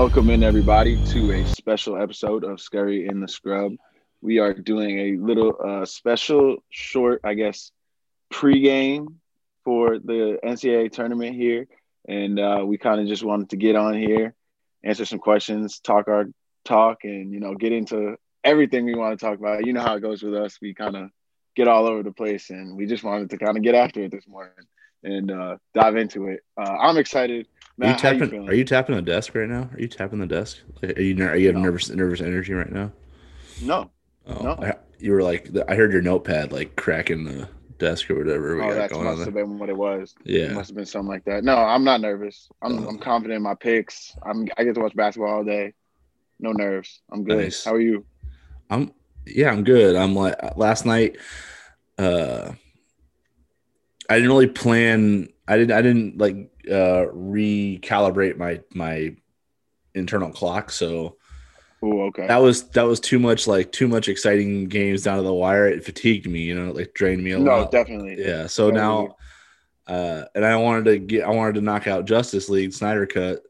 Welcome in everybody to a special episode of Scurry and the Scrub. We are doing a little uh, special, short, I guess, pregame for the NCAA tournament here, and uh, we kind of just wanted to get on here, answer some questions, talk our talk, and you know, get into everything we want to talk about. You know how it goes with us; we kind of get all over the place, and we just wanted to kind of get after it this morning and uh, dive into it. Uh, I'm excited. Matt, are you tapping? You are you tapping the desk right now? Are you tapping the desk? Are you are you have no. nervous nervous energy right now? No. Oh, no. I, you were like I heard your notepad like cracking the desk or whatever. We oh, that must have been what it was. Yeah, it must have been something like that. No, I'm not nervous. I'm oh. I'm confident in my picks. I'm I get to watch basketball all day. No nerves. I'm good. Nice. How are you? I'm yeah, I'm good. I'm like last night. Uh, I didn't really plan. I didn't. I didn't like uh recalibrate my my internal clock. So Oh, okay. That was that was too much like too much exciting games down to the wire. It fatigued me, you know, like drained me a no, lot. No, definitely. Yeah. So definitely. now uh and I wanted to get I wanted to knock out Justice League Snyder Cut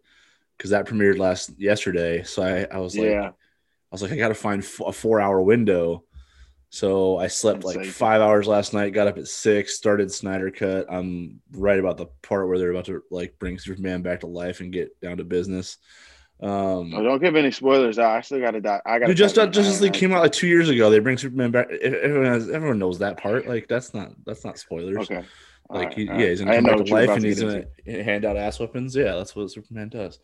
because that premiered last yesterday. So I, I was like yeah. I was like, I gotta find f- a four hour window. So I slept like five hours last night, got up at six, started Snyder Cut. I'm right about the part where they're about to like bring Superman back to life and get down to business. Um, oh, don't give any spoilers. I still got to die. I got. Just Justice League came out like two years ago. They bring Superman back. Everyone has, everyone knows that part. Like that's not that's not spoilers. Okay. Like right, he, yeah, he's gonna come back to life and he's gonna hand out ass weapons. Yeah, that's what Superman does.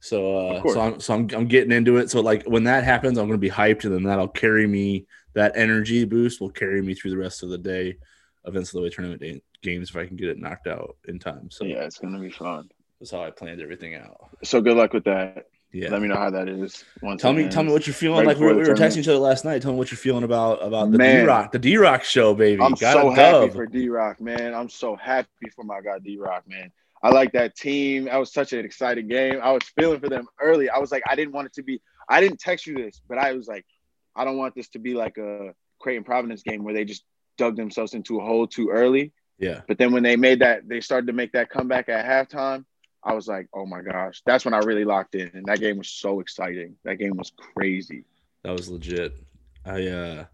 So uh, so I'm so I'm, I'm getting into it. So like when that happens, I'm gonna be hyped, and then that'll carry me. That energy boost will carry me through the rest of the day events of NCAA tournament day, games if I can get it knocked out in time. So yeah, it's gonna be fun. That's how I planned everything out. So good luck with that. Yeah. Let me know how that is. Tell me, tell me what you're feeling. Right like we were, we were texting each other last night. Tell me what you're feeling about about the D Rock, the D Rock show, baby. I'm Got so happy for D Rock, man. I'm so happy for my guy D Rock, man. I like that team. That was such an exciting game. I was feeling for them early. I was like, I didn't want it to be. I didn't text you this, but I was like, I don't want this to be like a Creighton Providence game where they just dug themselves into a hole too early. Yeah. But then when they made that, they started to make that comeback at halftime. I was like, oh my gosh, that's when I really locked in. And that game was so exciting. That game was crazy. That was legit. I uh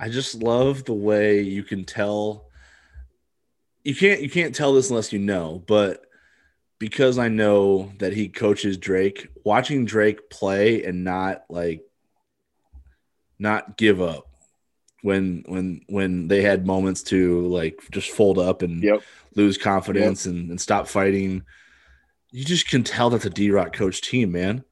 I just love the way you can tell you can't you can't tell this unless you know, but because I know that he coaches Drake, watching Drake play and not like not give up when when when they had moments to like just fold up and yep. lose confidence yep. and, and stop fighting you just can tell that's a D Rock coach team, man.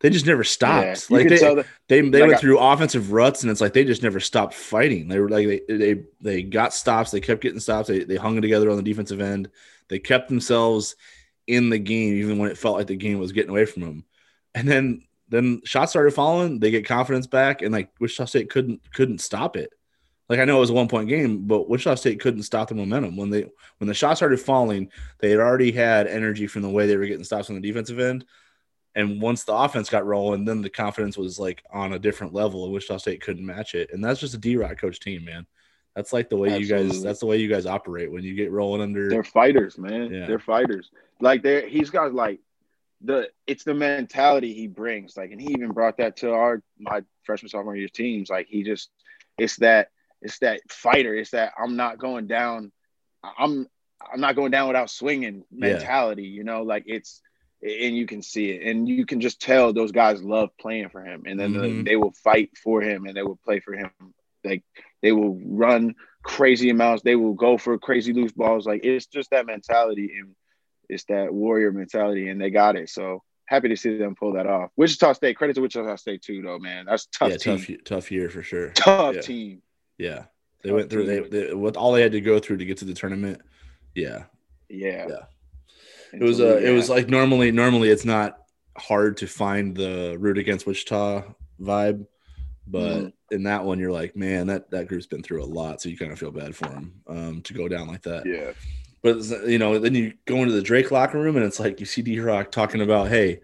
They just never stopped. Yeah, like they, that, they, they went through offensive ruts, and it's like they just never stopped fighting. They were like they they they got stops. They kept getting stops. They they hung together on the defensive end. They kept themselves in the game, even when it felt like the game was getting away from them. And then then shots started falling. They get confidence back, and like Wichita State couldn't couldn't stop it. Like I know it was a one point game, but Wichita State couldn't stop the momentum when they when the shots started falling. They had already had energy from the way they were getting stops on the defensive end, and once the offense got rolling, then the confidence was like on a different level. And Wichita State couldn't match it, and that's just a D Rock coach team, man. That's like the way Absolutely. you guys. That's the way you guys operate when you get rolling under. They're fighters, man. Yeah. They're fighters. Like they're he's got like the it's the mentality he brings. Like, and he even brought that to our my freshman sophomore year teams. Like he just it's that it's that fighter. It's that I'm not going down. I'm I'm not going down without swinging mentality. Yeah. You know, like it's and you can see it, and you can just tell those guys love playing for him, and then mm-hmm. they will fight for him, and they will play for him. Like they will run crazy amounts. They will go for crazy loose balls. Like it's just that mentality, and it's that warrior mentality, and they got it. So happy to see them pull that off. Wichita State, credit to Wichita State too, though, man. That's tough. Yeah, team. tough, tough year for sure. Tough yeah. team. Yeah, they went through they, they with all they had to go through to get to the tournament. Yeah, yeah, yeah. It was uh, it was like normally normally it's not hard to find the root against Wichita vibe, but mm. in that one you're like, man, that that group's been through a lot, so you kind of feel bad for them um, to go down like that. Yeah. But you know, then you go into the Drake locker room and it's like you see D Rock talking about, hey,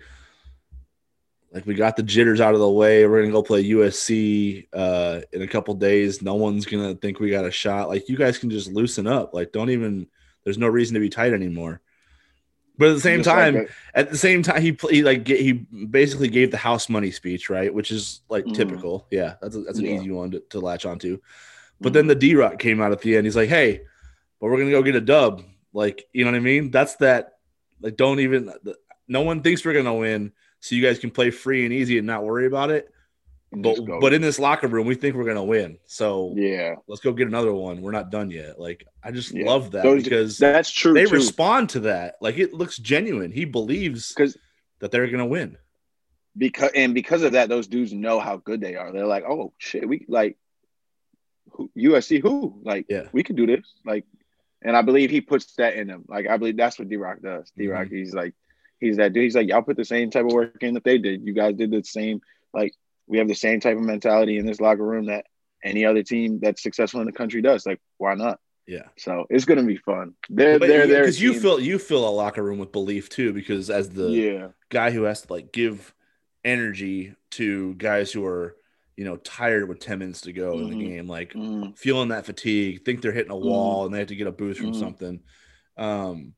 like we got the jitters out of the way. We're gonna go play USC uh, in a couple days. No one's gonna think we got a shot. Like you guys can just loosen up. Like don't even. There's no reason to be tight anymore. But at the same time, like at the same time, he, he like he basically gave the house money speech, right? Which is like mm. typical. Yeah, that's a, that's an yeah. easy one to, to latch onto. But mm. then the D Rock came out at the end. He's like, "Hey, but we're gonna go get a dub." Like, you know what I mean? That's that. Like, don't even. No one thinks we're gonna win, so you guys can play free and easy and not worry about it. But but in this locker room, we think we're gonna win. So yeah, let's go get another one. We're not done yet. Like I just yeah. love that Those, because that's true. They too. respond to that. Like it looks genuine. He believes because that they're gonna win. Because and because of that, those dudes know how good they are. They're like, oh shit, we like who, USC who like yeah. we can do this. Like, and I believe he puts that in them. Like I believe that's what D Rock does. D Rock, mm-hmm. he's like he's that dude. He's like, y'all put the same type of work in that they did. You guys did the same like we have the same type of mentality in this locker room that any other team that's successful in the country does. Like, why not? Yeah. So it's gonna be fun. They're but they're there because you feel you fill a locker room with belief too. Because as the yeah. guy who has to like give energy to guys who are you know tired with 10 minutes to go mm-hmm. in the mm-hmm. game like mm-hmm. feeling that fatigue think they're hitting a wall mm-hmm. and they have to get a boost from mm-hmm. something um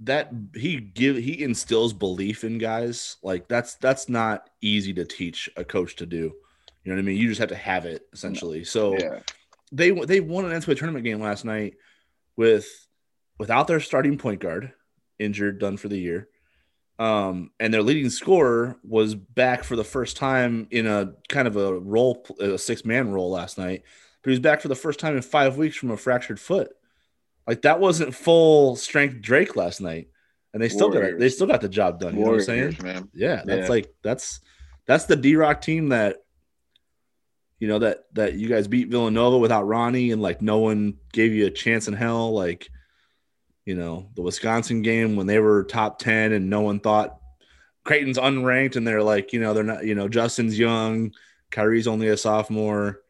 that he give he instills belief in guys. Like that's that's not easy to teach a coach to do. You know what i mean? You just have to have it essentially. So yeah. they they won an NCAA tournament game last night with without their starting point guard injured done for the year. Um and their leading scorer was back for the first time in a kind of a role a six man role last night but he was back for the first time in five weeks from a fractured foot like that wasn't full strength Drake last night, and they still Warriors. got they still got the job done. You Warriors, know what I'm saying? Man. Yeah, that's yeah. like that's that's the D Rock team that you know that that you guys beat Villanova without Ronnie, and like no one gave you a chance in hell. Like you know the Wisconsin game when they were top ten, and no one thought Creighton's unranked, and they're like you know they're not you know Justin's young, Khyri's only a sophomore.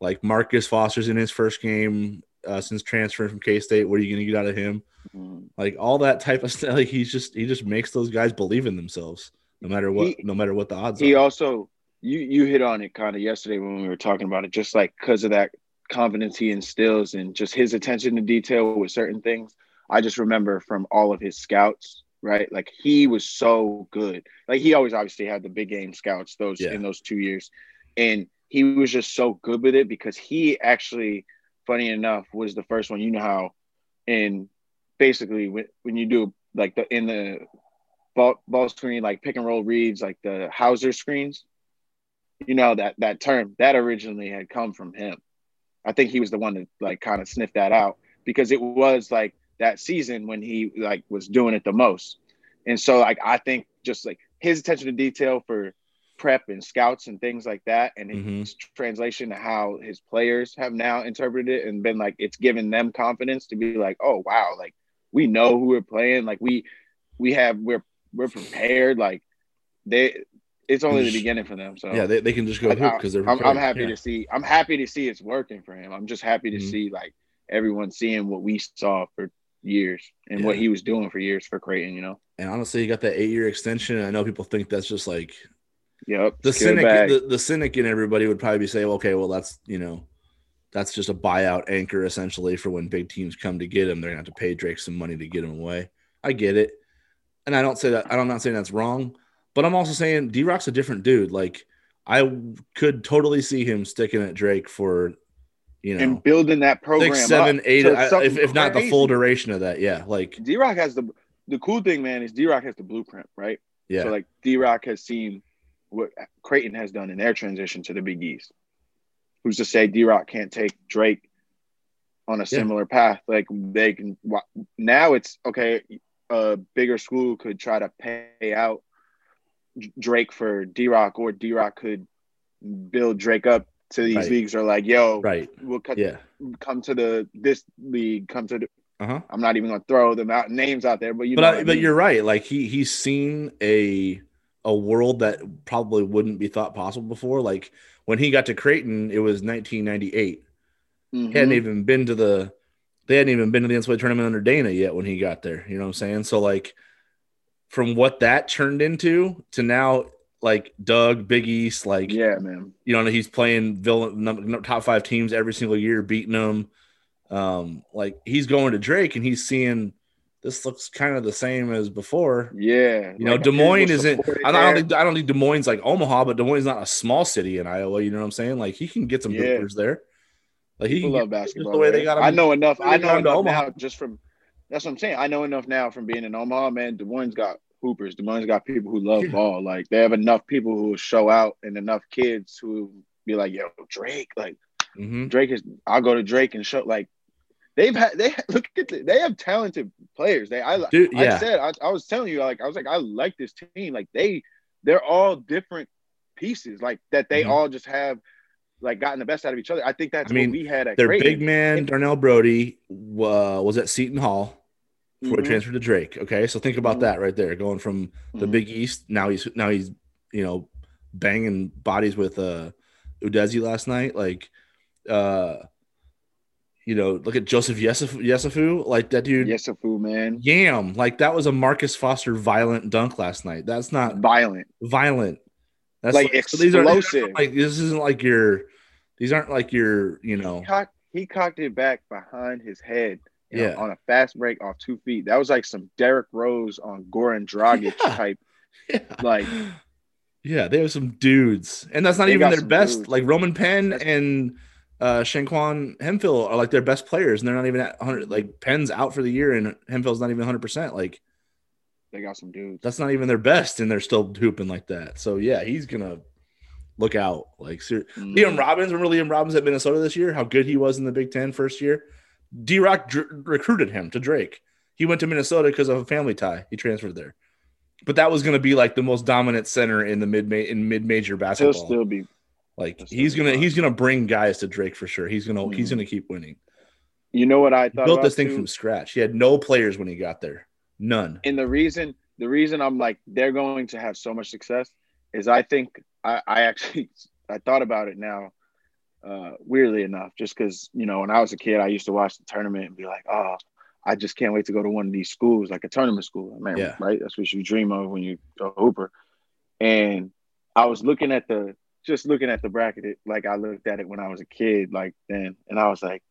Like Marcus Foster's in his first game uh, since transferring from K State. What are you going to get out of him? Mm-hmm. Like all that type of stuff. Like he's just he just makes those guys believe in themselves, no matter what, he, no matter what the odds. He are. also you you hit on it kind of yesterday when we were talking about it, just like because of that confidence he instills and just his attention to detail with certain things. I just remember from all of his scouts, right? Like he was so good. Like he always obviously had the big game scouts those yeah. in those two years, and he was just so good with it because he actually funny enough, was the first one. You know how, in basically when, when you do like the in the ball, ball screen, like pick and roll reads, like the Hauser screens, you know that that term that originally had come from him. I think he was the one that like kind of sniffed that out because it was like that season when he like was doing it the most. And so like I think just like his attention to detail for prep and scouts and things like that and his mm-hmm. translation to how his players have now interpreted it and been like it's given them confidence to be like oh wow like we know who we're playing like we we have we're we're prepared like they it's only the beginning for them so yeah they, they can just go because they're I'm, I'm, happy yeah. to see i'm happy to see it's working for him i'm just happy to mm-hmm. see like everyone seeing what we saw for years and yeah. what he was doing for years for Creighton, you know. And honestly, you got that eight year extension. I know people think that's just like Yep. The cynic, the, the cynic in everybody would probably say, "Well, okay, well, that's you know, that's just a buyout anchor essentially for when big teams come to get him. They're gonna have to pay Drake some money to get him away. I get it, and I don't say that. I'm not saying that's wrong, but I'm also saying D Rock's a different dude. Like I could totally see him sticking at Drake for, you know, and building that program six, seven, eight, if, if not the full duration of that. Yeah, like D Rock has the the cool thing, man, is D Rock has the blueprint, right? Yeah. So like D Rock has seen what Creighton has done in their transition to the Big East. Who's to say D Rock can't take Drake on a similar yeah. path? Like they can now. It's okay. A bigger school could try to pay out Drake for D Rock, or D Rock could build Drake up to these right. leagues. Are like, yo, right? We'll cut, yeah. come to the this league. Come to the. Uh-huh. I'm not even gonna throw them out names out there, but you. But I, I mean. you're right. Like he he's seen a a world that probably wouldn't be thought possible before. Like when he got to Creighton, it was 1998. Mm-hmm. He hadn't even been to the they hadn't even been to the NCAA tournament under Dana yet when he got there. You know what I'm saying? So like from what that turned into to now like Doug, Big East, like yeah, man. You know, he's playing villain top five teams every single year, beating them. Um, like he's going to Drake and he's seeing this looks kind of the same as before. Yeah, you know, like Des Moines isn't. I don't think I don't think Des Moines like Omaha, but Des Moines is not a small city in Iowa. You know what I'm saying? Like he can get some yeah. hoopers there. Like he love basketball. The way they got him, I know enough. I know enough now just from. That's what I'm saying. I know enough now from being in Omaha, man. Des Moines got hoopers. Des Moines got people who love ball. Like they have enough people who show out and enough kids who be like, "Yo, Drake." Like mm-hmm. Drake is. I'll go to Drake and show like they've had they look at the, they have talented players. They I Dude, yeah. I said I, I was telling you like I was like I like this team. Like they they're all different pieces. Like that they mm-hmm. all just have like gotten the best out of each other. I think that's I mean, what we had at their Creighton. big man Darnell Brodie uh, was at Seton Hall before mm-hmm. he transferred to Drake. Okay, so think about mm-hmm. that right there, going from the mm-hmm. Big East. Now he's now he's you know banging bodies with uh Udeze last night. Like uh you know, look at Joseph Yesufu, like that dude. Yesufu, man. Yam, like that was a Marcus Foster violent dunk last night. That's not violent. Violent. That's like, like explosive. These are like this isn't like your. These aren't like your. You know. He cocked, he cocked it back behind his head. yeah. Know, on a fast break off two feet. That was like some Derrick Rose on Goran Dragic yeah. type. Yeah. Like. Yeah, they have some dudes, and that's not even their best. Dudes. Like Roman Penn that's, and uh Shanquan Hemphill are like their best players, and they're not even at 100. Like Penn's out for the year, and Hemphill's not even 100. percent Like they got some dudes. That's not even their best, and they're still hooping like that. So yeah, he's gonna look out. Like ser- mm. Liam Robbins, remember Liam Robbins at Minnesota this year? How good he was in the Big Ten first year. D Rock dr- recruited him to Drake. He went to Minnesota because of a family tie. He transferred there. But that was going to be like the most dominant center in the mid in mid major basketball. He'll still be like he's gonna he's gonna bring guys to Drake for sure. He's gonna mm-hmm. he's gonna keep winning. You know what I thought? He built this thing too? from scratch. He had no players when he got there, none. And the reason the reason I'm like they're going to have so much success is I think I, I actually I thought about it now. Uh, weirdly enough, just because you know when I was a kid, I used to watch the tournament and be like, oh, I just can't wait to go to one of these schools, like a tournament school. Man, yeah. right? That's what you dream of when you go hooper. And I was looking at the just looking at the bracket, like I looked at it when I was a kid, like then, and I was like,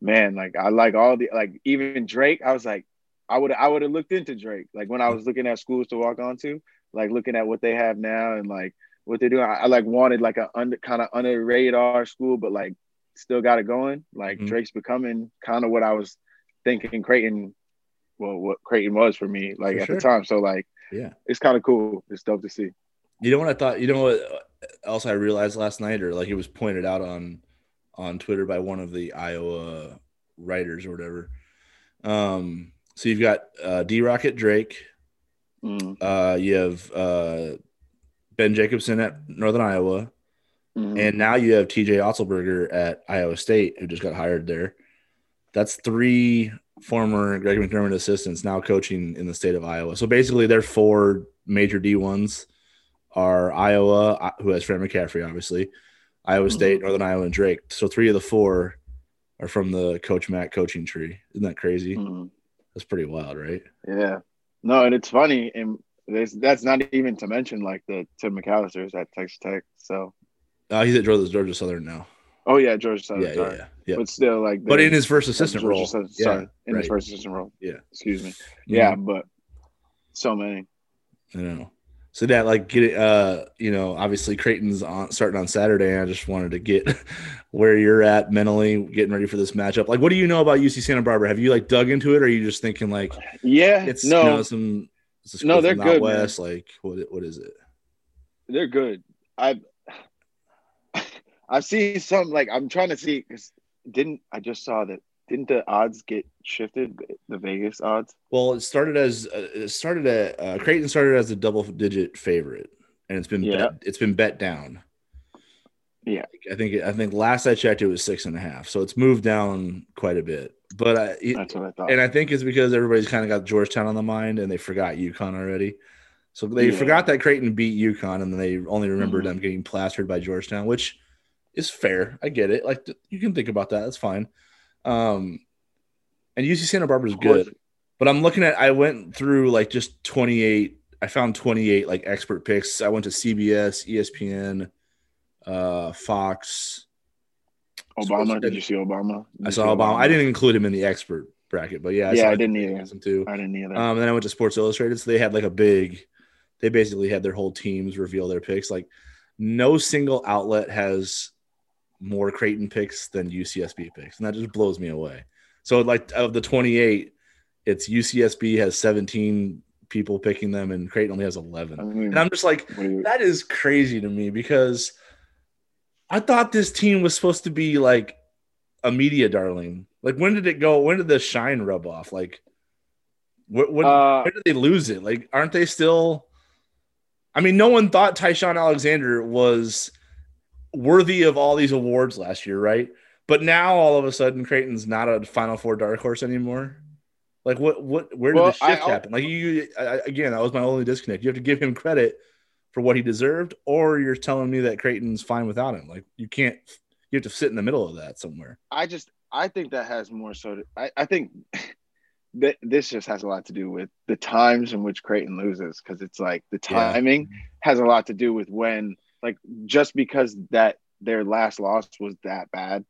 man, like I like all the like even Drake. I was like, I would I would have looked into Drake, like when I was looking at schools to walk onto, like looking at what they have now and like what they're doing. I, I like wanted like a under kind of under radar school, but like still got it going. Like mm-hmm. Drake's becoming kind of what I was thinking Creighton, well, what Creighton was for me, like for at sure. the time. So like, yeah, it's kind of cool. It's dope to see. You know what I thought? You know what else I realized last night, or like it was pointed out on on Twitter by one of the Iowa writers or whatever. Um, so you've got uh, D Rocket Drake. Mm. Uh, you have uh, Ben Jacobson at Northern Iowa. Mm. And now you have TJ Otzelberger at Iowa State, who just got hired there. That's three former Greg McDermott assistants now coaching in the state of Iowa. So basically, they're four major D1s are Iowa, who has Fran McCaffery, obviously, Iowa mm-hmm. State, Northern Iowa, and Drake. So three of the four are from the Coach Mac coaching tree. Isn't that crazy? Mm-hmm. That's pretty wild, right? Yeah. No, and it's funny, and that's not even to mention like the Tim McAllister's at Texas Tech. So, uh, he's at Georgia, Georgia Southern now. Oh yeah, Georgia Southern. Yeah, yeah, yeah, yeah, But still, like, but in his first assistant role, Southern, yeah, sorry, in right. his first assistant role. Yeah, excuse me. Mm-hmm. Yeah, but so many. I know. So that like get uh you know obviously Creighton's on starting on Saturday. And I just wanted to get where you're at mentally getting ready for this matchup. Like, what do you know about UC Santa Barbara? Have you like dug into it, or are you just thinking like, yeah, it's no, you know, some no, they're good. West, like what what is it? They're good. I've I've seen some like I'm trying to see because didn't I just saw that didn't the odds get shifted the Vegas odds? Well, it started as uh, it started at uh, Creighton started as a double digit favorite, and it's been yeah. bet, it's been bet down. Yeah, I think I think last I checked it was six and a half, so it's moved down quite a bit. But I, that's what I thought, and I think it's because everybody's kind of got Georgetown on the mind, and they forgot UConn already. So they yeah. forgot that Creighton beat UConn, and then they only remembered mm-hmm. them getting plastered by Georgetown, which is fair. I get it. Like you can think about that. That's fine. Um, and UC Santa Barbara is good, but I'm looking at. I went through like just 28. I found 28 like expert picks. I went to CBS, ESPN, uh, Fox. Obama. Did you see Obama? Did I saw Obama. Obama. I didn't include him in the expert bracket, but yeah, I yeah, I didn't either. Too. I didn't either. Um, and then I went to Sports Illustrated, so they had like a big. They basically had their whole teams reveal their picks. Like, no single outlet has more Creighton picks than UCSB picks, and that just blows me away. So, like, of the twenty-eight, it's UCSB has seventeen people picking them, and Creighton only has eleven. I mean, and I'm just like, that is crazy to me because I thought this team was supposed to be like a media darling. Like when did it go? When did the shine rub off? Like when, when, uh, when did they lose it? Like aren't they still? I mean, no one thought Ty-Shon Alexander was worthy of all these awards last year, right? But now all of a sudden Creighton's not a Final Four dark horse anymore. Like what? What? Where did well, the shift I, happen? Like you I, again, that was my only disconnect. You have to give him credit for what he deserved, or you're telling me that Creighton's fine without him. Like you can't you have to sit in the middle of that somewhere. I just I think that has more so. To, I I think that this just has a lot to do with the times in which Creighton loses because it's like the timing yeah. has a lot to do with when like just because that their last loss was that bad,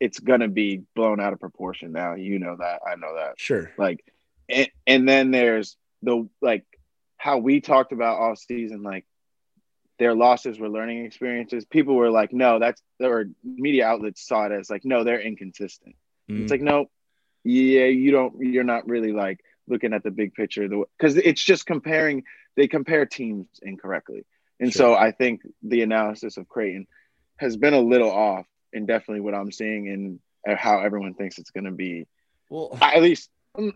it's gonna be blown out of proportion now. You know that. I know that. Sure. Like, and, and then there's the like how we talked about all season, like their losses were learning experiences. People were like, no, that's or media outlets saw it as like, no, they're inconsistent. Mm-hmm. It's like, no, yeah, you don't, you're not really like looking at the big picture, the because it's just comparing. They compare teams incorrectly, and sure. so I think the analysis of Creighton has been a little off, and definitely what I'm seeing and how everyone thinks it's going to be. Well, at least, mm,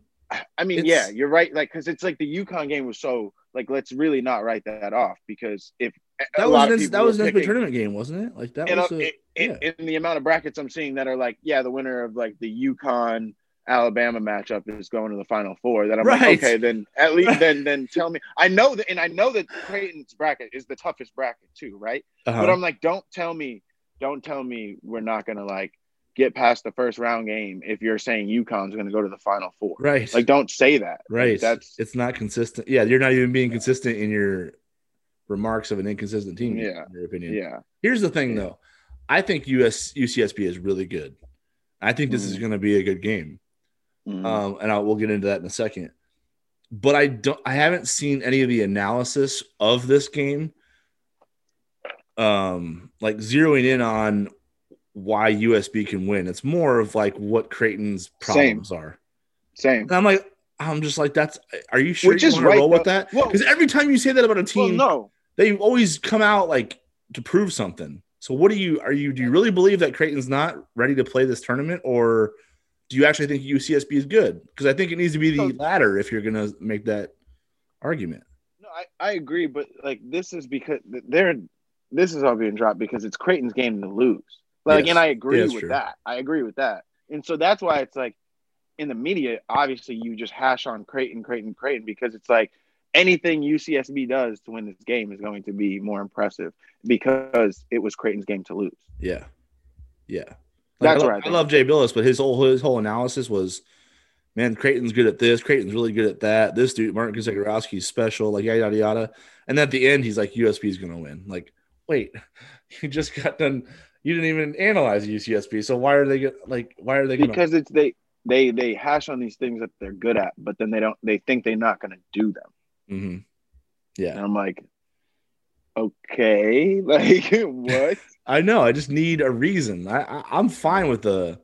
I mean, yeah, you're right. Like, because it's like the UConn game was so like let's really not write that off because if that was an, that was an tournament game, wasn't it? Like that was a, in, yeah. in, the amount of brackets I'm seeing that are like, yeah, the winner of like the UConn Alabama matchup is going to the Final Four. That I'm right. like, okay, then at least then then tell me. I know that, and I know that Creighton's bracket is the toughest bracket too, right? Uh-huh. But I'm like, don't tell me, don't tell me we're not gonna like get past the first round game if you're saying UConn's going to go to the Final Four. Right. Like, don't say that. Right. Like, that's it's not consistent. Yeah, you're not even being consistent in your remarks of an inconsistent team. Yeah. In your opinion. Yeah. Here's the thing, though. I think US UCSB is really good. I think this mm. is going to be a good game. Mm. Um, and I will get into that in a second. But I don't. I haven't seen any of the analysis of this game. Um, like zeroing in on why USB can win. It's more of like what Creighton's problems Same. are. Same. And I'm like, I'm just like, that's. Are you sure Which you want right, to roll with that? Because every time you say that about a team, well, no, they always come out like to prove something. So what do you are you do you really believe that Creighton's not ready to play this tournament, or do you actually think UCSB is good? Because I think it needs to be the latter if you're gonna make that argument. No, I, I agree, but like this is because they're this is all being dropped because it's Creighton's game to lose. Like, yes. and I agree yeah, with true. that. I agree with that. And so that's why it's like in the media, obviously you just hash on Creighton, Creighton, Creighton because it's like anything UCSB does to win this game is going to be more impressive because it was Creighton's game to lose. Yeah. Yeah. Like, That's I, right. I love Jay Bilas, but his whole his whole analysis was, man, Creighton's good at this. Creighton's really good at that. This dude, Martin Zegarowski's special, like yada yada yada. And at the end, he's like, USB is going to win. Like, wait, you just got done you didn't even analyze UCSB. So why are they like why are they gonna... because it's they they they hash on these things that they're good at, but then they don't they think they're not going to do them. Mm-hmm. Yeah, and I'm like, okay, like what? I know. I just need a reason. I, I I'm fine with the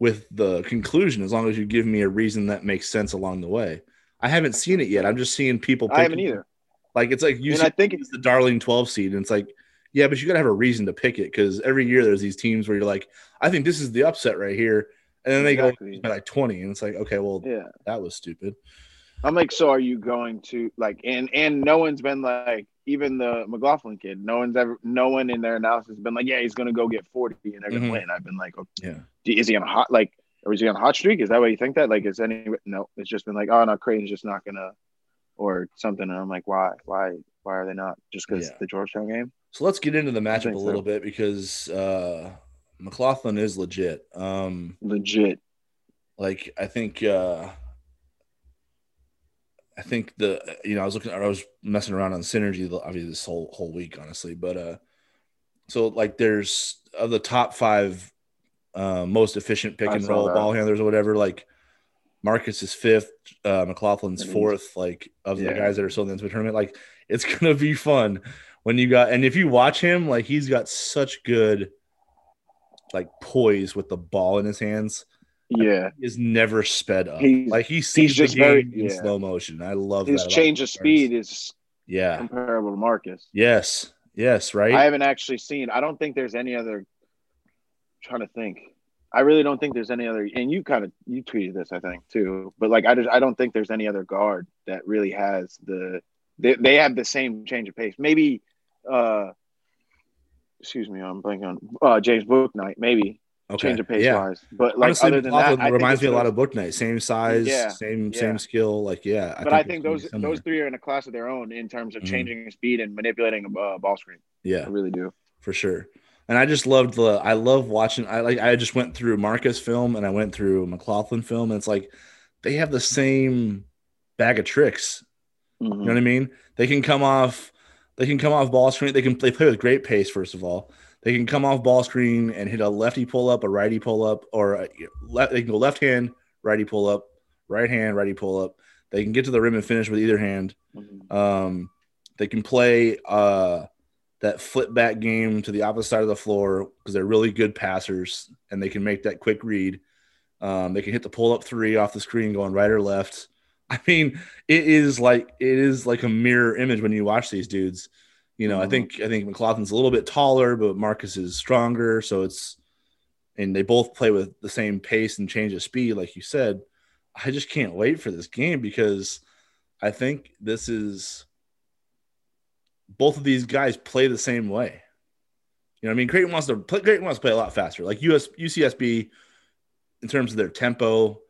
with the conclusion as long as you give me a reason that makes sense along the way. I haven't seen it yet. I'm just seeing people. I haven't either. Like it's like you. I think it's the darling 12 seed, and it's like yeah, but you got to have a reason to pick it because every year there's these teams where you're like, I think this is the upset right here, and then they exactly. go like 20, and it's like, okay, well, yeah, that was stupid. I'm like, so are you going to like, and and no one's been like, even the McLaughlin kid, no one's ever, no one in their analysis has been like, yeah, he's gonna go get 40 and they're gonna mm-hmm. win. I've been like, okay, yeah, is he on a hot like, or is he on a hot streak? Is that what you think that? Like, is any no? It's just been like, oh no, Creighton's just not gonna, or something. And I'm like, why, why, why are they not? Just because yeah. the Georgetown game? So let's get into the matchup a little so. bit because uh, McLaughlin is legit. Um, legit. Like I think uh, I think the you know I was looking I was messing around on synergy obviously this whole whole week honestly, but uh, so like there's of the top five uh, most efficient pick and roll that. ball handlers or whatever like Marcus is fifth, uh, McLaughlin's fourth. Like of yeah. the guys that are still in the tournament, like it's gonna be fun when you got and if you watch him, like he's got such good like poise with the ball in his hands. Yeah, is never sped up. He's, like he sees the game very, in yeah. slow motion. I love his change of speed is yeah comparable to Marcus. Yes, yes, right. I haven't actually seen. I don't think there's any other. I'm trying to think. I really don't think there's any other. And you kind of you tweeted this, I think, too. But like, I just I don't think there's any other guard that really has the. They, they have the same change of pace. Maybe, uh, excuse me, I'm blanking on uh, James Bouknight. Maybe okay. change of pace yeah. wise. But like Honestly, other than that, reminds me a lot of Bouknight. Same size, yeah, same yeah. same skill. Like yeah. I but think I think those those three are in a class of their own in terms of mm-hmm. changing speed and manipulating a uh, ball screen. Yeah, I really do for sure. And I just loved the. I love watching. I like. I just went through Marcus film and I went through McLaughlin film, and it's like they have the same bag of tricks. Mm-hmm. You know what I mean? They can come off. They can come off ball screen. They can. They play with great pace. First of all, they can come off ball screen and hit a lefty pull up, a righty pull up, or a, they can go left hand, righty pull up, right hand, righty pull up. They can get to the rim and finish with either hand. Mm-hmm. Um, they can play uh, that flip back game to the opposite side of the floor because they're really good passers and they can make that quick read. Um, they can hit the pull up three off the screen going right or left. I mean, it is like it is like a mirror image when you watch these dudes. You know, mm-hmm. I think I think McLaughlin's a little bit taller, but Marcus is stronger, so it's and they both play with the same pace and change of speed, like you said. I just can't wait for this game because I think this is both of these guys play the same way. You know, I mean, Creighton wants to play. Creighton wants to play a lot faster. Like US UCSB, in terms of their tempo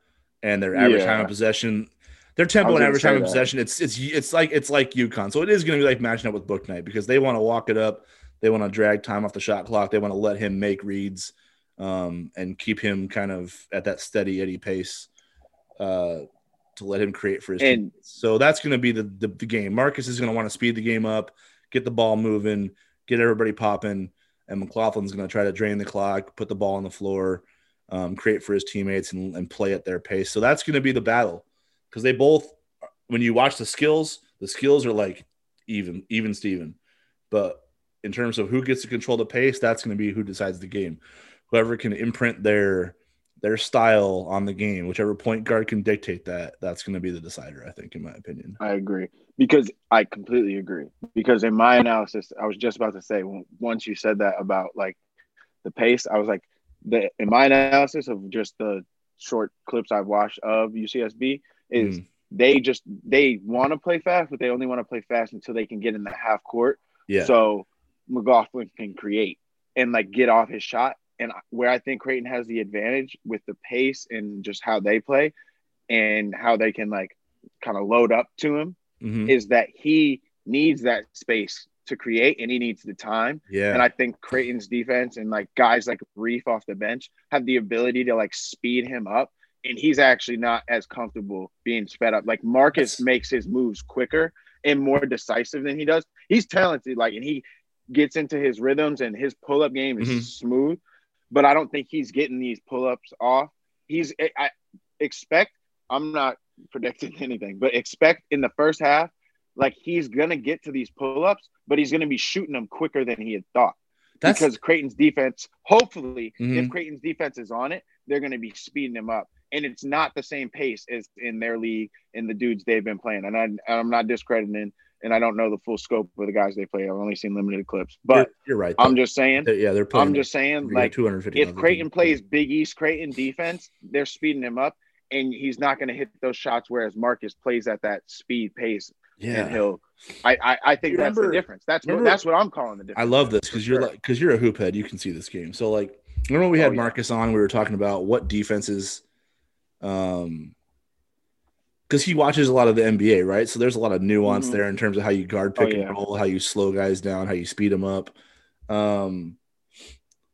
and their average yeah. time of possession, their tempo and average time of possession, it's it's it's like it's like UConn. So it is going to be like matching up with Bouknight because they want to walk it up, they want to drag time off the shot clock, they want to let him make reads, um, and keep him kind of at that steady eddy pace, uh, to let him create for his and, team. So that's going to be the, the the game. Marcus is going to want to speed the game up, get the ball moving, get everybody popping, and McLaughlin's going to try to drain the clock, put the ball on the floor. Um, create for his teammates and, and play at their pace. So that's going to be the battle because they both when you watch the skills, the skills are like even, even Steven. But in terms of who gets to control the pace, that's going to be who decides the game. Whoever can imprint their their style on the game, whichever point guard can dictate that, that's going to be the decider. I think, in my opinion. I agree because I completely agree. Because in my analysis, I was just about to say once you said that about like the pace, I was like, the in my analysis of just the short clips I've watched of UCSB, is mm. they just they want to play fast, but they only want to play fast until they can get in the half court. Yeah. So McLaughlin can create and like get off his shot. And where I think Creighton has the advantage with the pace and just how they play and how they can like kind of load up to him mm-hmm. is that he needs that space to create and he needs the time. Yeah. And I think Creighton's defense and like guys like Reef off the bench have the ability to like speed him up and he's actually not as comfortable being sped up. Like Marcus makes his moves quicker and more decisive than he does. He's talented, like, and he gets into his rhythms and his pull up game is mm-hmm. smooth, but I don't think he's getting these pull ups off. He's, I expect, I'm not predicting anything, but expect in the first half, like he's gonna get to these pull ups, but he's gonna be shooting them quicker than he had thought. That's... Because Creighton's defense, hopefully, mm-hmm. if Creighton's defense is on it, they're going to be speeding him up and it's not the same pace as in their league and the dudes they've been playing. And I, I'm not discrediting, and I don't know the full scope of the guys they play. I've only seen limited clips, but you're, you're right. I'm just saying. They're, yeah, they're playing. I'm just saying, like, 250. If Creighton plays Big East Creighton defense, they're speeding him up, and he's not going to hit those shots. Whereas Marcus plays at that speed pace, yeah. and he'll. I I, I think that's the difference. That's remember, what that's what I'm calling the difference. I love this because you're sure. like because you're a hoop head. You can see this game. So like, remember we oh, had oh, Marcus yeah. on. We were talking about what defenses um, because he watches a lot of the NBA, right? So there's a lot of nuance mm-hmm. there in terms of how you guard oh, pick oh, yeah. and roll, how you slow guys down, how you speed them up. Um,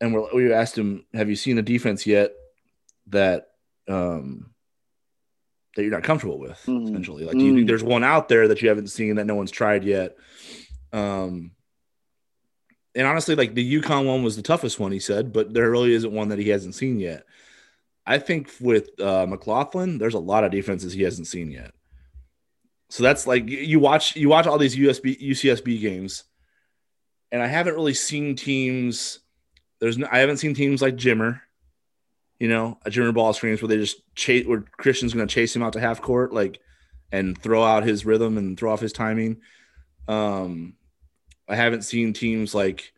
and we we asked him, "Have you seen a defense yet that um, that you're not comfortable with?" Mm-hmm. Essentially, like, do you think there's one out there that you haven't seen that no one's tried yet? Um, and honestly, like the UConn one was the toughest one, he said, but there really isn't one that he hasn't seen yet. I think with uh, McLaughlin, there's a lot of defenses he hasn't seen yet. So that's like you watch you watch all these USB UCSB games, and I haven't really seen teams. There's no, I haven't seen teams like Jimmer, you know, a Jimmer ball screens where they just chase where Christian's going to chase him out to half court, like, and throw out his rhythm and throw off his timing. Um, I haven't seen teams like,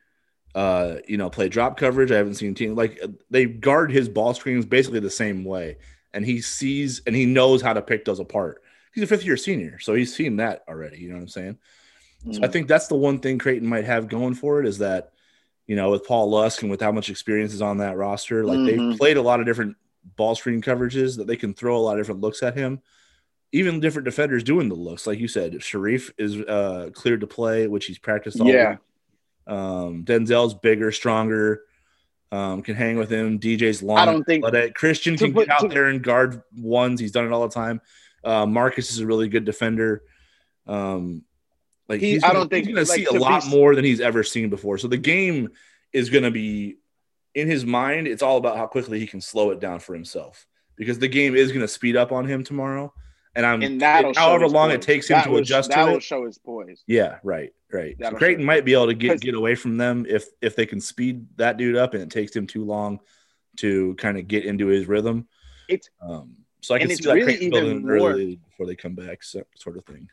uh, you know, play drop coverage. I haven't seen teams like they guard his ball screens basically the same way, and he sees and he knows how to pick those apart he's a fifth year senior, so he's seen that already. You know what I'm saying? Mm. So I mm. think that's the one thing Creighton might have going for it is that, you know, with Paul Lusk and with how much experience is on that roster, like mm-hmm. they've played a lot of different ball screen coverages that they can throw a lot of different looks at him. Even different defenders doing the looks, like you said, Shereef is uh, cleared to play, which he's practiced all yeah. Um, Denzel's bigger, stronger, um, can hang with him. DJ's long. I don't think Christian can put, get out to, there and guard ones. He's done it all the time. Uh, Marcus is a really good defender. Um, like he, gonna, I don't think he's going like, to see a lot be... more than he's ever seen before. So the game is going to be in his mind. It's all about how quickly he can slow it down for himself because the game is going to speed up on him tomorrow. And I'm and however long it takes him that to will, adjust that to will it. show his poise. Yeah, right, right. So Creighton might be able to get get away from them if if they can speed that dude up and it takes him too long to kind of get into his rhythm. It's um, so I can see really that building more, early before they come back, sort of thing.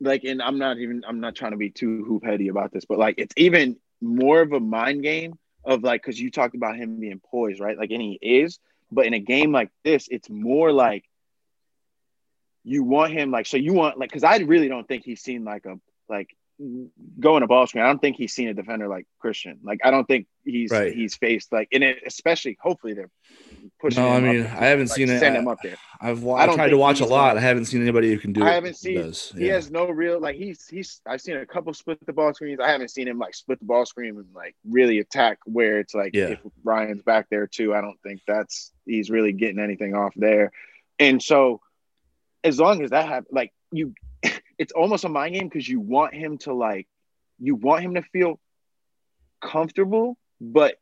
Like, and I'm not even I'm not trying to be too hoop heady about this, but like it's even more of a mind game of like because you talked about him being poised, right? Like, and he is, but in a game like this, it's more like you want him like so you want like because I really don't think he's seen like a like going a ball screen. I don't think he's seen a defender like Christian. Like I don't think he's right. he's faced like in it, especially hopefully they're pushing. No, I mean I haven't like, seen it. Send him up there. I've I tried to watch a lot. Gonna, I haven't seen anybody who can do I it. haven't seen. He yeah. has no real like he's he's. I've seen a couple split the ball screens. I haven't seen him like split the ball screen and like really attack where it's like yeah. if Ryan's back there too. I don't think that's he's really getting anything off there. And so as long as that happens, like you it's almost a mind game because you want him to like you want him to feel comfortable, but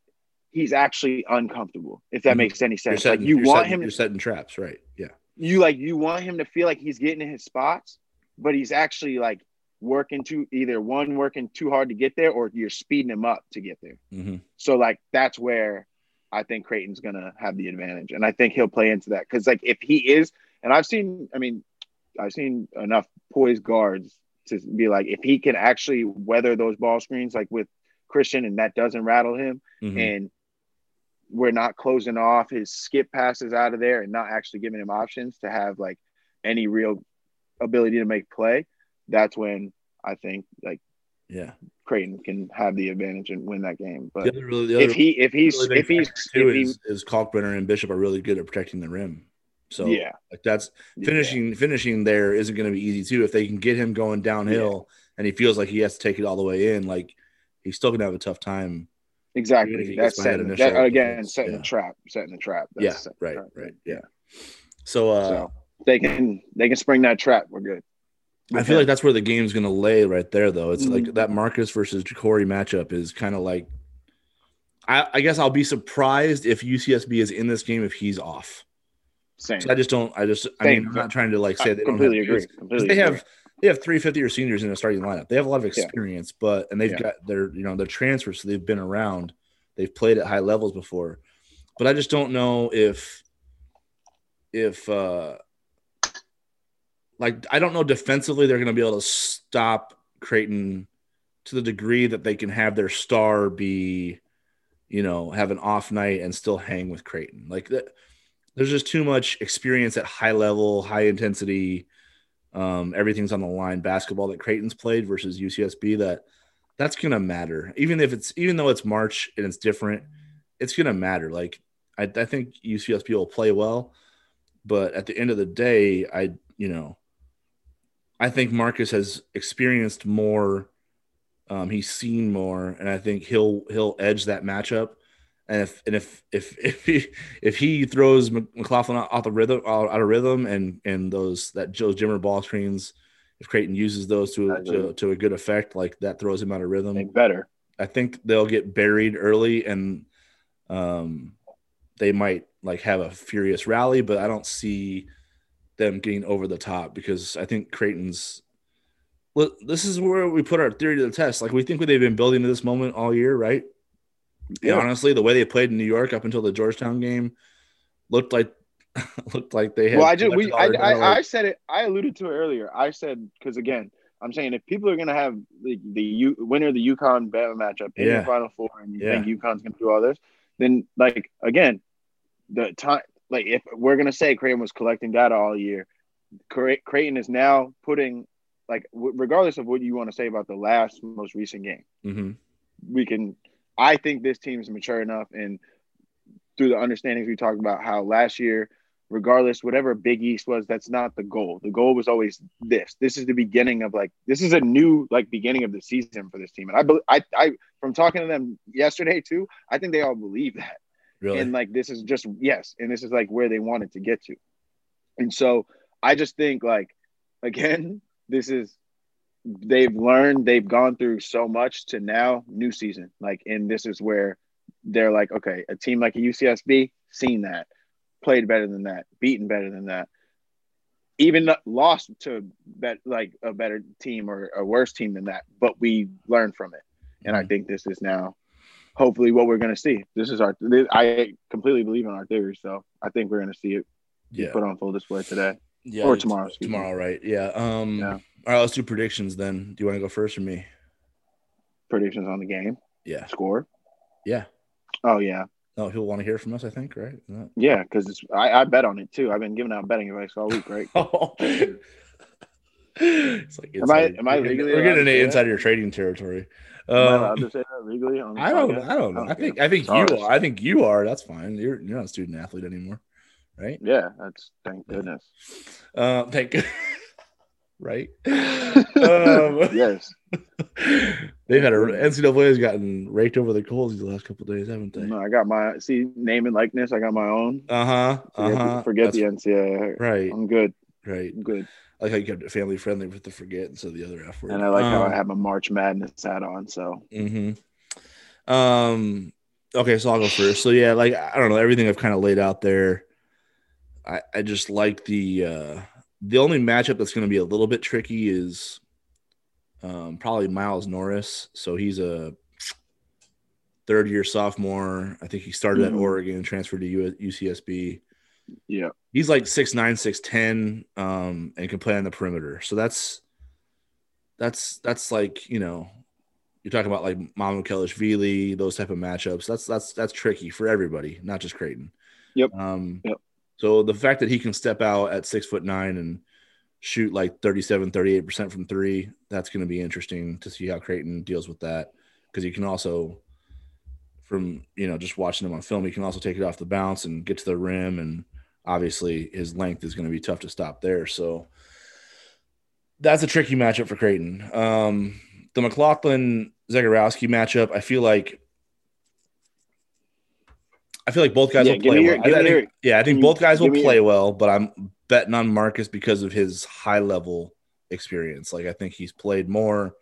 he's actually uncomfortable. If that mm-hmm. makes any sense, setting, like you want setting, him, you're setting traps, right? Yeah. You like you want him to feel like he's getting in his spots, but he's actually like working too either one working too hard to get there, or you're speeding him up to get there. Mm-hmm. So like that's where I think Creighton's gonna have the advantage, and I think he'll play into that because like if he is, and I've seen, I mean, I've seen enough poised guards to be like if he can actually weather those ball screens like with Christian and that doesn't rattle him mm-hmm. and we're not closing off his skip passes out of there and not actually giving him options to have like any real ability to make play, that's when I think like yeah, Creighton can have the advantage and win that game. But really, if he if he's really if he's if he, is, is Kalkbrenner and Bishop are really good at protecting the rim. So yeah, like that's finishing yeah. finishing there isn't going to be easy too. If they can get him going downhill yeah. and he feels like he has to take it all the way in, like he's still going to have a tough time. Exactly. That's setting that, again setting yeah. the trap, setting the trap. That's yeah. Right. Right. Yeah. So, uh, so they can they can spring that trap. We're good. We're I feel good. like that's where the game's going to lay right there, though. It's mm-hmm. like that Marcus versus Corey matchup is kind of like. I, I guess I'll be surprised if UCSB is in this game if he's off. Same. So I just don't. I just. I mean, I'm not trying to like say I they completely don't agree. Completely they agree. have they have three fifty year seniors in a starting lineup. They have a lot of experience, yeah. but and they've yeah. got their you know their transfers, so they've been around. They've played at high levels before, but I just don't know if if uh like I don't know defensively they're going to be able to stop Creighton to the degree that they can have their star be, you know, have an off night and still hang with Creighton. Like that there's just too much experience at high level, high intensity. Um, everything's on the line basketball that Creighton's played versus UCSB that that's gonna matter. Even if it's even though it's March and it's different, it's gonna matter. Like I, I think UCSB will play well, but at the end of the day, I you know, I think Marcus has experienced more. Um, he's seen more, and I think he'll he'll edge that matchup and if and if if if he if he throws McLaughlin out, the rhythm out, of rhythm and and those that Joe Jimmer ball screens, if Creighton uses those to, to, to a good effect, like that throws him out of rhythm. Make better. I think they'll get buried early and um they might like have a furious rally, but I don't see them getting over the top because I think Creighton's. Look, this is where we put our theory to the test. Like we think what they've been building to this moment all year, right? Yeah. Honestly, the way they played in New York up until the Georgetown game looked like looked like they had. Well, I just we I, I, I, said it. I alluded to it earlier. I said because again, I'm saying if people are gonna have the the U, winner of the UConn Bama matchup in yeah. the Final Four, and you yeah. think UConn's gonna do all this, then like again, the time like if we're gonna say Creighton was collecting data all year, Creighton is now putting like regardless of what you want to say about the last most recent game, mm-hmm. we can. I think this team is mature enough, and through the understandings we talked about, how last year, regardless whatever Big East was, that's not the goal. The goal was always this. This is the beginning of like this is a new like beginning of the season for this team, and I I I from talking to them yesterday too, I think they all believe that. Really? And like this is just yes, and this is like where they wanted to get to. And so I just think like again, this is they've learned, they've gone through so much to now new season. Like and this is where they're like, okay, a team like a UCSB, seen that, played better than that, beaten better than that, even lost to bet like a better team or a worse team than that, but we learned from it. And I mm-hmm. think this is now hopefully what we're going to see. This is our. I completely believe in our theory, so I think we're going to see it yeah. put on full display today. Yeah, or tomorrow. Tomorrow, me. right? Yeah. Um. Yeah. All right. Let's do predictions then. Do you want to go first or me? Predictions on the game. Yeah. Score. Yeah. Oh yeah. Oh, he'll want to hear from us, I think, right? That... Yeah, because I, I bet on it too. I've been giving out betting advice all week, right? it's like am I am I legally we're getting inside your trading territory. Am I allowed say that legally? I don't. I don't know. I think. I think Sorry. you. Are. I think you are. That's fine. You're you're not a student athlete anymore, right? Yeah. That's thank goodness. Uh, thank. Good. right. um, yes. They've had a NCAA has gotten raked over the coals these last couple days, haven't they? No, I got my see name and likeness. I got my own. Uh huh. Uh huh. Forget, the, forget the NCAA. Right. I'm good. Right. I'm good. I like how you kept it family friendly with the forget and so the other F word. And I like um, how I um, have a March Madness hat on. So. Mm-hmm. Um. Okay, so I'll go first. So yeah, like I don't know everything I've kind of laid out there. I I just like the uh the only matchup that's going to be a little bit tricky is um, probably Miles Norris. So he's a third year sophomore. I think he started mm-hmm. at Oregon, transferred to UCSB. Yeah. He's like six nine, six ten, um, and can play on the perimeter. So that's that's that's like, you know, you're talking about like Mamukelashvili, those type of matchups. That's that's that's tricky for everybody, not just Creighton. Yep. Um yep. So the fact that he can step out at six foot nine and shoot like 37, 38% from three, that's going to be interesting to see how Creighton deals with that. Because he can also, from, you know, just watching him on film, he can also take it off the bounce and get to the rim. And obviously his length is going to be tough to stop there. So that's a tricky matchup for Creighton. Um, the McLaughlin Zegarowski matchup, I feel like I feel like both guys yeah, will play your, well. I, I think, yeah, I think both guys will play your, well, but I'm betting on Marcus because of his high level experience. Like I think he's played more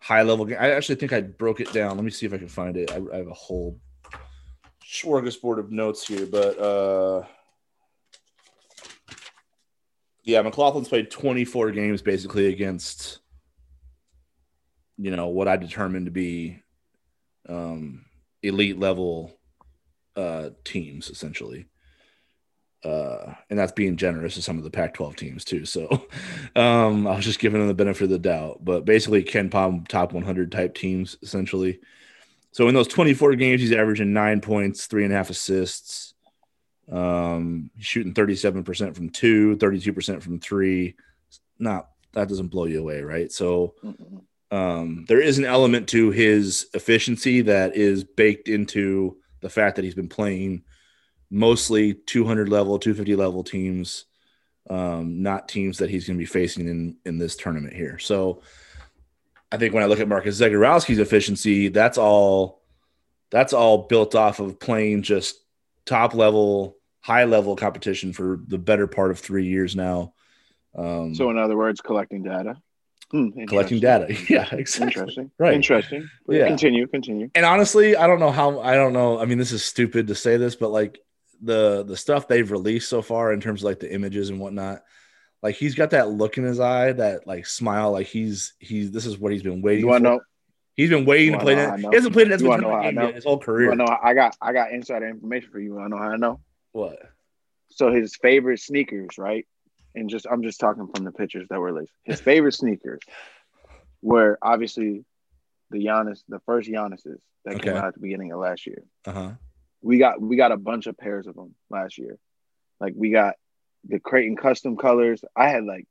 high level. Games. I actually think I broke it down. Let me see if I can find it. I, I have a whole smorgasbord of notes here, but uh, yeah, McLaughlin's played 24 games basically against you know what I determined to be um, elite level uh, teams essentially uh, and that's being generous to some of the Pac-12 teams too. So um, I was just giving them the benefit of the doubt, but basically KenPom top 100 type teams essentially. So in those 24 games, he's averaging nine points, three and a half assists, um, shooting 37% from two, 32% from three. Not that doesn't blow you away, right? So um, there is an element to his efficiency that is baked into the fact that he's been playing – mostly 200 level, 250 level teams, um, not teams that he's going to be facing in in this tournament here. So I think when I look at Marcus Zegarowski's efficiency, that's all that's all built off of playing just top level, high level competition for the better part of three years now. Um, so in other words, collecting data. Hmm, collecting data. Yeah, exactly. Interesting. Right. Interesting. Yeah. Continue. Continue. And honestly, I don't know how. I don't know. I mean, this is stupid to say this, but like the the stuff they've released so far in terms of like the images and whatnot. Like he's got that look in his eye, that like smile, like he's he's this is what he's been waiting. You want to know? He's been waiting to play that. He hasn't played it as his whole career. know, I got I got insider information for you. I know how I know. What? So his favorite sneakers, right? And just I'm just talking from the pictures that were released. His favorite sneakers were obviously the Giannis, the first Giannis's that okay. came out at the beginning of last year. Uh-huh. We got we got a bunch of pairs of them last year. Like we got the Creighton custom colors. I had like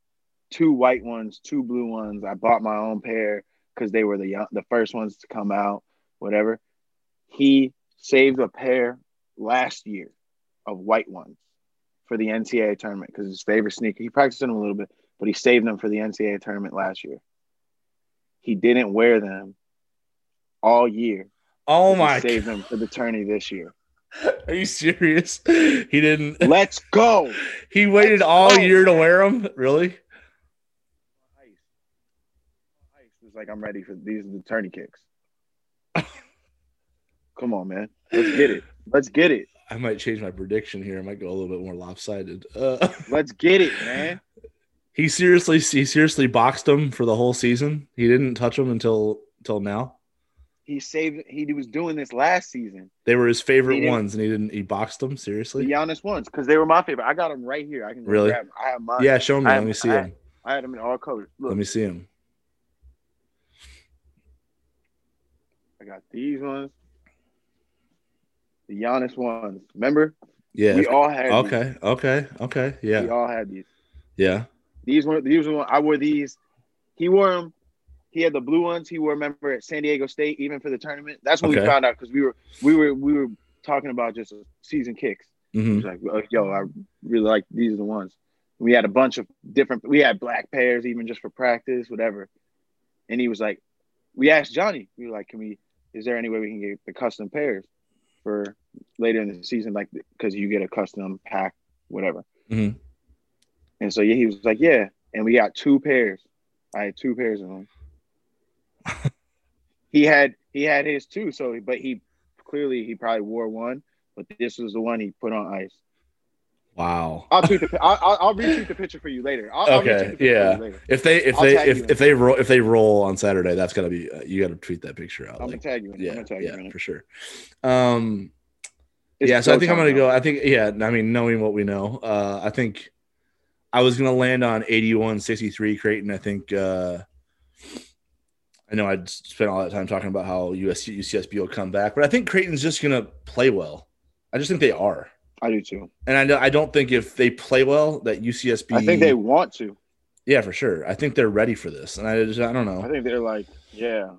two white ones, two blue ones. I bought my own pair because they were the the first ones to come out. Whatever. He saved a pair last year of white ones for the NCAA tournament because his favorite sneaker. He practiced them a little bit, but he saved them for the NCAA tournament last year. He didn't wear them all year. Oh my! Saved them for the tourney this year. Are you serious? He didn't. Let's go. he waited Let's all go. year to wear them. Really? Ice. Ice was like, I'm ready for these are the tourney kicks. Come on, man. Let's get it. Let's get it. I might change my prediction here. I might go a little bit more lopsided. Uh, Let's get it, man. He seriously, he seriously boxed him for the whole season. He didn't touch him until until now he saved. He was doing this last season. They were his favorite ones, and he didn't. He boxed them seriously. The Giannis ones, because they were my favorite. I got them right here. I can really. Grab them. I have mine. Yeah, show me. Let me see I them. I had them in all colors. Look. Let me see them. I got these ones. The Giannis ones. Remember? Yeah. We all had. Okay. These. Okay. Okay. Yeah. We all had these. Yeah. These were these were I wore these. He wore them he had the blue ones. He wore member at San Diego State even for the tournament. That's when okay. we found out because we were we were we were talking about just season kicks. Mm-hmm. like, oh, yo, I really like these are the ones. We had a bunch of different. We had black pairs even just for practice, whatever. And he was like, we asked Johnny. We were like, can we? Is there any way we can get the custom pairs for later in the season, like because you get a custom pack, whatever. Mm-hmm. And so yeah, he was like, yeah, and we got two pairs. I had two pairs of them he had he had his too. So, but he clearly he probably wore one, but this was the one he put on ice. Wow. I'll tweet the I'll, I'll retweet the picture for you later. I'll, okay. I'll yeah. If they if I'll they if, if they roll if they roll on Saturday, that's gotta be uh, you got to tweet that picture out. I'm like, gonna tag you. In yeah. Tag yeah. You for sure. Um. It's yeah. So I think I'm gonna go. I think yeah. I mean, knowing what we know, uh, I think I was gonna land on 81 63 Creighton. I think. uh I know I'd spent all that time talking about how USC, UCSB will come back, but I think Creighton's just going to play well. I just think they are. I do too. And I, I don't think if they play well that UCSB. I think they want to. Yeah, for sure. I think they're ready for this, and I just I don't know. I think they're like, yeah.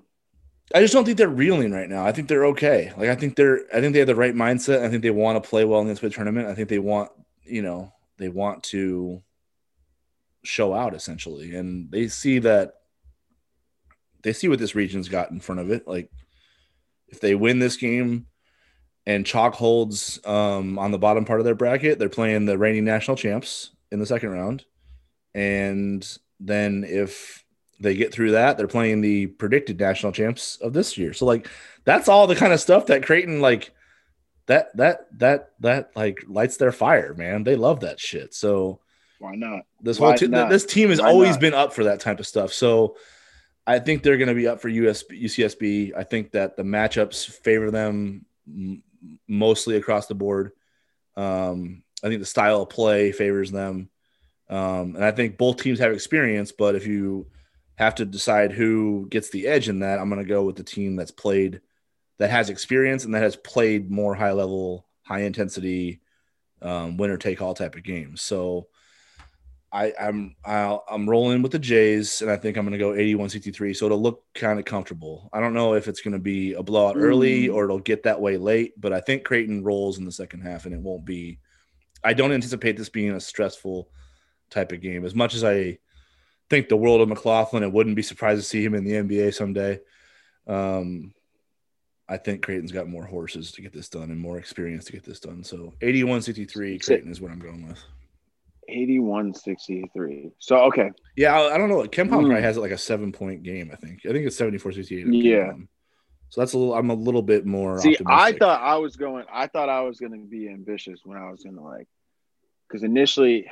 I just don't think they're reeling right now. I think they're okay. Like I think they're I think they have the right mindset. I think they want to play well in this tournament. I think they want you know they want to show out essentially, and they see that they see what this region's got in front of it. Like if they win this game and chalk holds um, on the bottom part of their bracket, they're playing the reigning national champs in the second round. And then if they get through that, they're playing the predicted national champs of this year. So like that's all the kind of stuff that Creighton like that that that that like lights their fire, man. They love that shit. So why not? This whole te- this team has why always not? been up for that type of stuff. So I think they're going to be up for USB, UCSB. I think that the matchups favor them mostly across the board. Um, I think the style of play favors them. Um, and I think both teams have experience, but if you have to decide who gets the edge in that, I'm going to go with the team that's played, that has experience and that has played more high level, high intensity, um, winner take all type of games. So I, I'm I'll, I'm rolling with the Jays, and I think I'm going to go 81-63. So it'll look kind of comfortable. I don't know if it's going to be a blowout mm. early or it'll get that way late, but I think Creighton rolls in the second half, and it won't be. I don't anticipate this being a stressful type of game. As much as I think the world of McLaughlin, it wouldn't be surprised to see him in the NBA someday. Um, I think Creighton's got more horses to get this done and more experience to get this done. So 81-63, Creighton is what I'm going with. 81-63. So okay. Yeah, I, I don't know. KenPom mm. probably has it like a seven point game, I think. I think it's 74-68. Yeah. So that's a little. I'm a little bit more. See, I thought I was going. I thought I was going to be ambitious when I was going to like, because initially,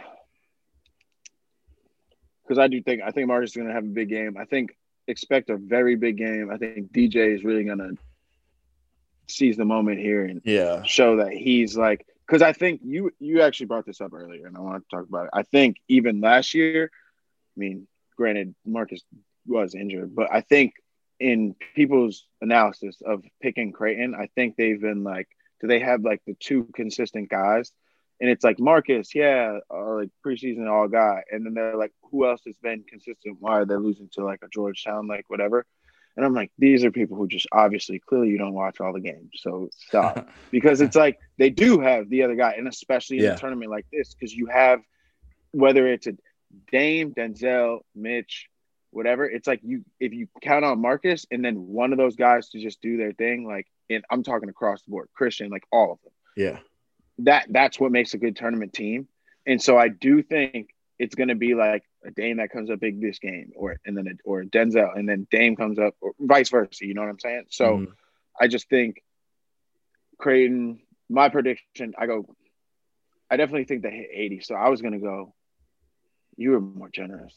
because I do think I think Marcus is going to have a big game. I think expect a very big game. I think DJ is really going to seize the moment here and yeah show that he's like because I think you you actually brought this up earlier and I want to talk about it. I think even last year, I mean, granted Marcus was injured, but I think in people's analysis of picking Creighton, I think they've been like, do they have like the two consistent guys? And it's like Marcus, yeah, or like preseason all guy. And then they're like, who else has been consistent? Why are they losing to like a Georgetown, like whatever? And I'm like, these are people who just obviously clearly you don't watch all the games. So stop. because it's like they do have the other guy, and especially in yeah. a tournament like this, because you have whether it's a Dame, Denzel, Mitch, whatever. It's like you if you count on Marcus and then one of those guys to just do their thing, like and I'm talking across the board, Christian, like all of them. Yeah. That that's what makes a good tournament team. And so I do think it's gonna be like a Dame that comes up big this game, or and then a, or Denzel, and then Dame comes up, or vice versa. You know what I'm saying? So mm I just think Creighton. My prediction, I go. I definitely think they hit 80. So I was gonna go. You were more generous.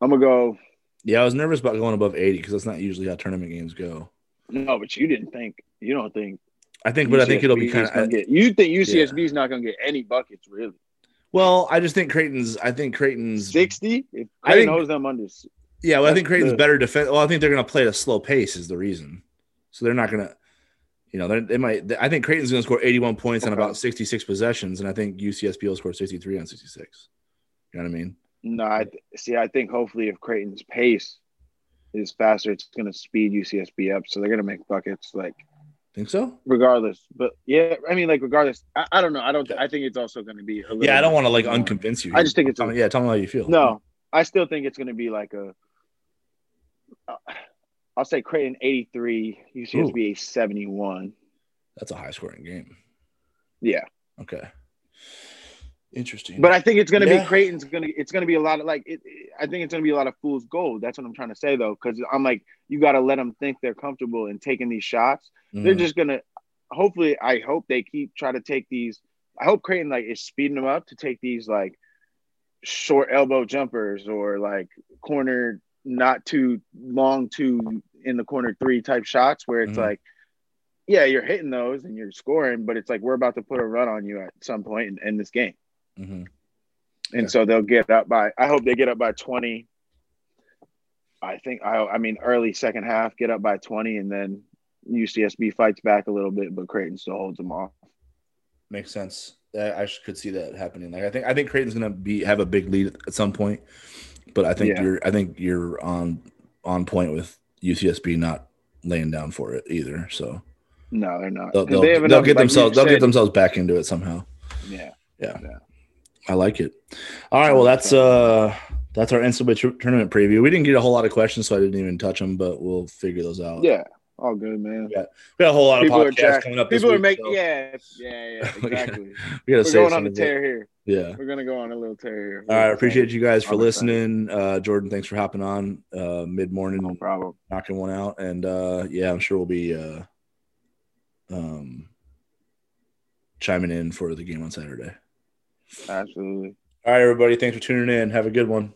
I'm gonna go. Yeah, I was nervous about going above 80 because that's not usually how tournament games go. No, but you didn't think. You don't think. I think, but I think it'll be kind of. You think UCSB is not gonna get any buckets, really? Well, I just think Creighton's. I think Creighton's 60. If Creighton I think, knows them under. Yeah, well, I think Creighton's the, better defense. Well, I think they're gonna play at a slow pace is the reason. So they're not gonna. You know, they might. I think Creighton's going to score 81 points okay. on about 66 possessions, and I think UCSB will score 63 on 66. You know what I mean? No, I see. I think hopefully if Creighton's pace is faster, it's going to speed UCSB up, so they're going to make buckets. Like, think so? Regardless, but yeah, I mean, like regardless, I, I don't know. I don't. I think it's also going to be. yeah, I don't want to like unconvince you. I just think it's. A, yeah, tell me how you feel. No, I still think it's going to be like a. Uh, will say Creighton eighty three, UCSB Ooh. seventy one. That's a high scoring game. Yeah. Okay. Interesting. But I think it's going to yeah. be Creighton's going to it's going to be a lot of like it, I think it's going to be a lot of fool's gold. That's what I'm trying to say though cuz I'm like you got to let them think they're comfortable in taking these shots. Mm. They're just going to hopefully I hope they keep try to take these I hope Creighton like is speeding them up to take these like short elbow jumpers or like corner not too long too in the corner 3 type shots where it's mm. like yeah, you're hitting those and you're scoring, but it's like we're about to put a run on you at some point in, in this game. Mm-hmm. And yeah. so they'll get up by. I hope they get up by twenty. I think I. I mean, early second half, get up by twenty, and then UCSB fights back a little bit, but Creighton still holds them off. Makes sense. I could see that happening. Like I think I think Creighton's gonna be have a big lead at some point, but I think yeah. you're I think you're on on point with UCSB not laying down for it either. So no, they're not. They'll, they'll, they will get like themselves they'll get themselves back into it somehow. Yeah. Yeah. yeah. I like it. All right, well that's uh that's our NCAA tournament preview. We didn't get a whole lot of questions, so I didn't even touch them, but we'll figure those out. Yeah, all good, man. Yeah, got, we got a whole lot People of podcasts coming up. People are making, so. yeah, yeah, yeah, exactly. we gotta We're going on a tear here. Yeah, we're gonna go on a little tear here. All right, appreciate you guys for listening. Uh, Jordan, thanks for hopping on uh, mid morning. No problem. Knocking one out, and uh, yeah, I'm sure we'll be uh, um chiming in for the game on Saturday. Absolutely. All right, everybody. Thanks for tuning in. Have a good one.